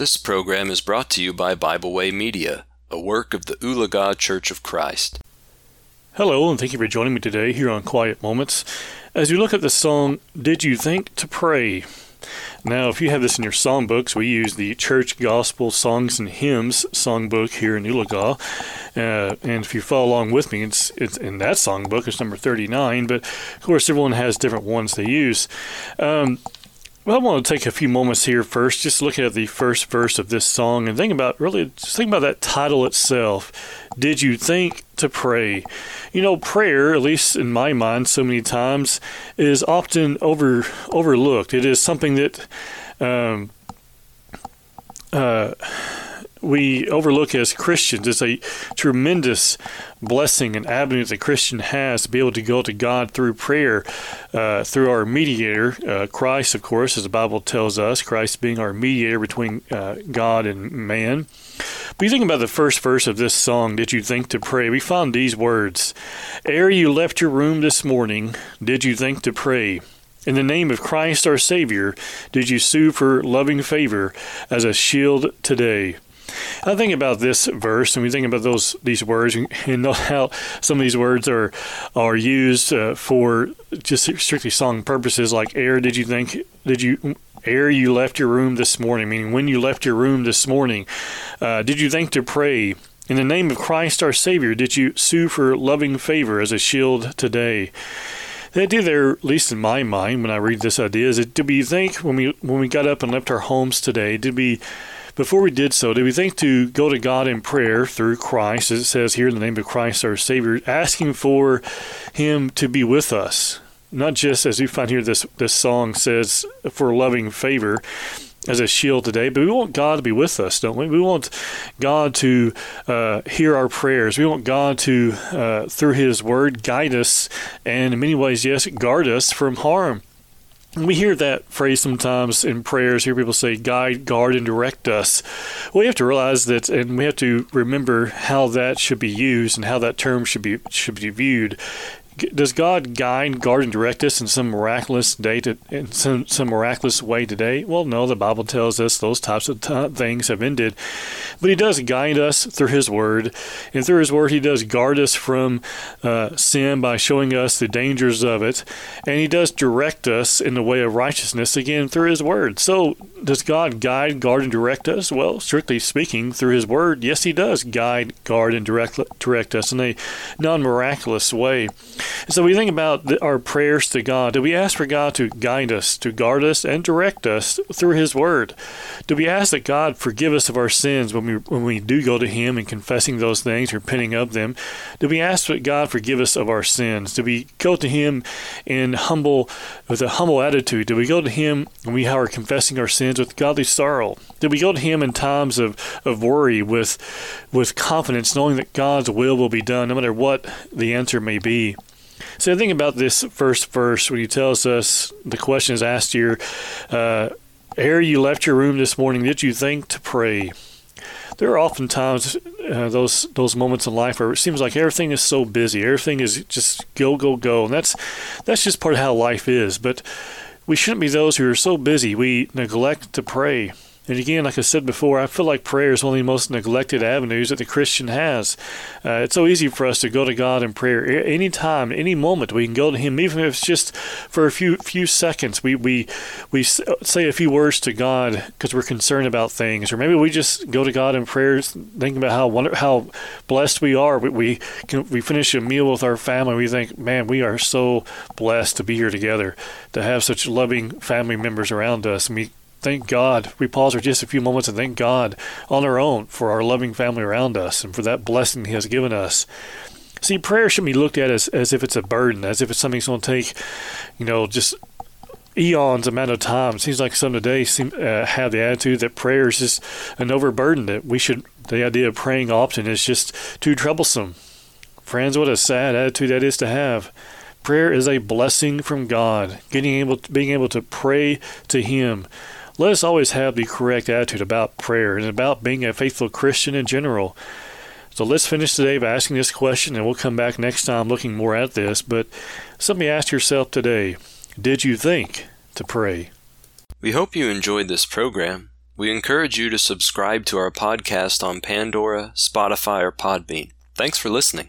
This program is brought to you by Bible Way Media, a work of the Ulaga Church of Christ. Hello, and thank you for joining me today here on Quiet Moments. As you look at the song, Did You Think to Pray? Now, if you have this in your songbooks, we use the Church Gospel Songs and Hymns songbook here in Ulaga. Uh, and if you follow along with me, it's, it's in that songbook, it's number 39, but of course, everyone has different ones they use. Um, well, I want to take a few moments here first, just look at the first verse of this song and think about really just think about that title itself. Did you think to pray? You know, prayer, at least in my mind, so many times, is often over overlooked. It is something that um, uh, we overlook as Christians. It's a tremendous blessing and avenue that a Christian has to be able to go to God through prayer, uh, through our mediator, uh, Christ, of course, as the Bible tells us, Christ being our mediator between uh, God and man. But you think about the first verse of this song, Did You Think to Pray? We found these words Ere you left your room this morning, did you think to pray? In the name of Christ our Savior, did you sue for loving favor as a shield today? I think about this verse, and we think about those these words, and how some of these words are are used uh, for just strictly song purposes. Like "air," did you think? Did you ere you left your room this morning? Meaning, when you left your room this morning, uh, did you think to pray? In the name of Christ our Savior, did you sue for loving favor as a shield today? The idea there, at least in my mind, when I read this idea, is that did we think when we when we got up and left our homes today, did we before we did so, did we think to go to God in prayer through Christ, as it says here in the name of Christ our Savior, asking for Him to be with us? Not just as we find here, this this song says for loving favor as a shield today, but we want God to be with us, don't we? We want God to uh, hear our prayers. We want God to, uh, through His Word, guide us and, in many ways, yes, guard us from harm. We hear that phrase sometimes in prayers. Hear people say, guide, guard, and direct us. We have to realize that, and we have to remember how that should be used and how that term should be should be viewed does God guide, guard, and direct us in some miraculous day to, in some, some miraculous way today? Well, no. The Bible tells us those types of t- things have ended, but He does guide us through His Word, and through His Word, He does guard us from uh, sin by showing us the dangers of it, and He does direct us in the way of righteousness again through His Word. So, does God guide, guard, and direct us? Well, strictly speaking, through His Word, yes, He does guide, guard, and direct direct us in a non-miraculous way. So we think about the, our prayers to God. Do we ask for God to guide us, to guard us, and direct us through His Word? Do we ask that God forgive us of our sins when we when we do go to Him and confessing those things, repenting of them? Do we ask that God forgive us of our sins? Do we go to Him in humble with a humble attitude? Do we go to Him when we are confessing our sins with godly sorrow? Do we go to Him in times of, of worry with with confidence, knowing that God's will will be done, no matter what the answer may be? So think about this first verse when he tells us the question is asked here, uh, ere you left your room this morning, did you think to pray? There are oftentimes uh, those those moments in life where it seems like everything is so busy, everything is just go go go, and that's that's just part of how life is. But we shouldn't be those who are so busy we neglect to pray. And again, like I said before, I feel like prayer is one of the most neglected avenues that the Christian has. Uh, it's so easy for us to go to God in prayer any time, any moment. We can go to Him, even if it's just for a few few seconds. We we we say a few words to God because we're concerned about things, or maybe we just go to God in prayer, thinking about how wonder, how blessed we are. We we, can, we finish a meal with our family. We think, man, we are so blessed to be here together, to have such loving family members around us. And we thank God. We pause for just a few moments and thank God on our own for our loving family around us and for that blessing He has given us. See, prayer should be looked at as, as if it's a burden, as if it's something that's going to take, you know, just eons amount of time. It seems like some today seem uh, have the attitude that prayer is just an overburden. That we should the idea of praying often is just too troublesome. Friends, what a sad attitude that is to have. Prayer is a blessing from God. Getting able, to, being able to pray to Him let us always have the correct attitude about prayer and about being a faithful Christian in general. So let's finish today by asking this question, and we'll come back next time looking more at this. But simply ask yourself today Did you think to pray? We hope you enjoyed this program. We encourage you to subscribe to our podcast on Pandora, Spotify, or Podbean. Thanks for listening.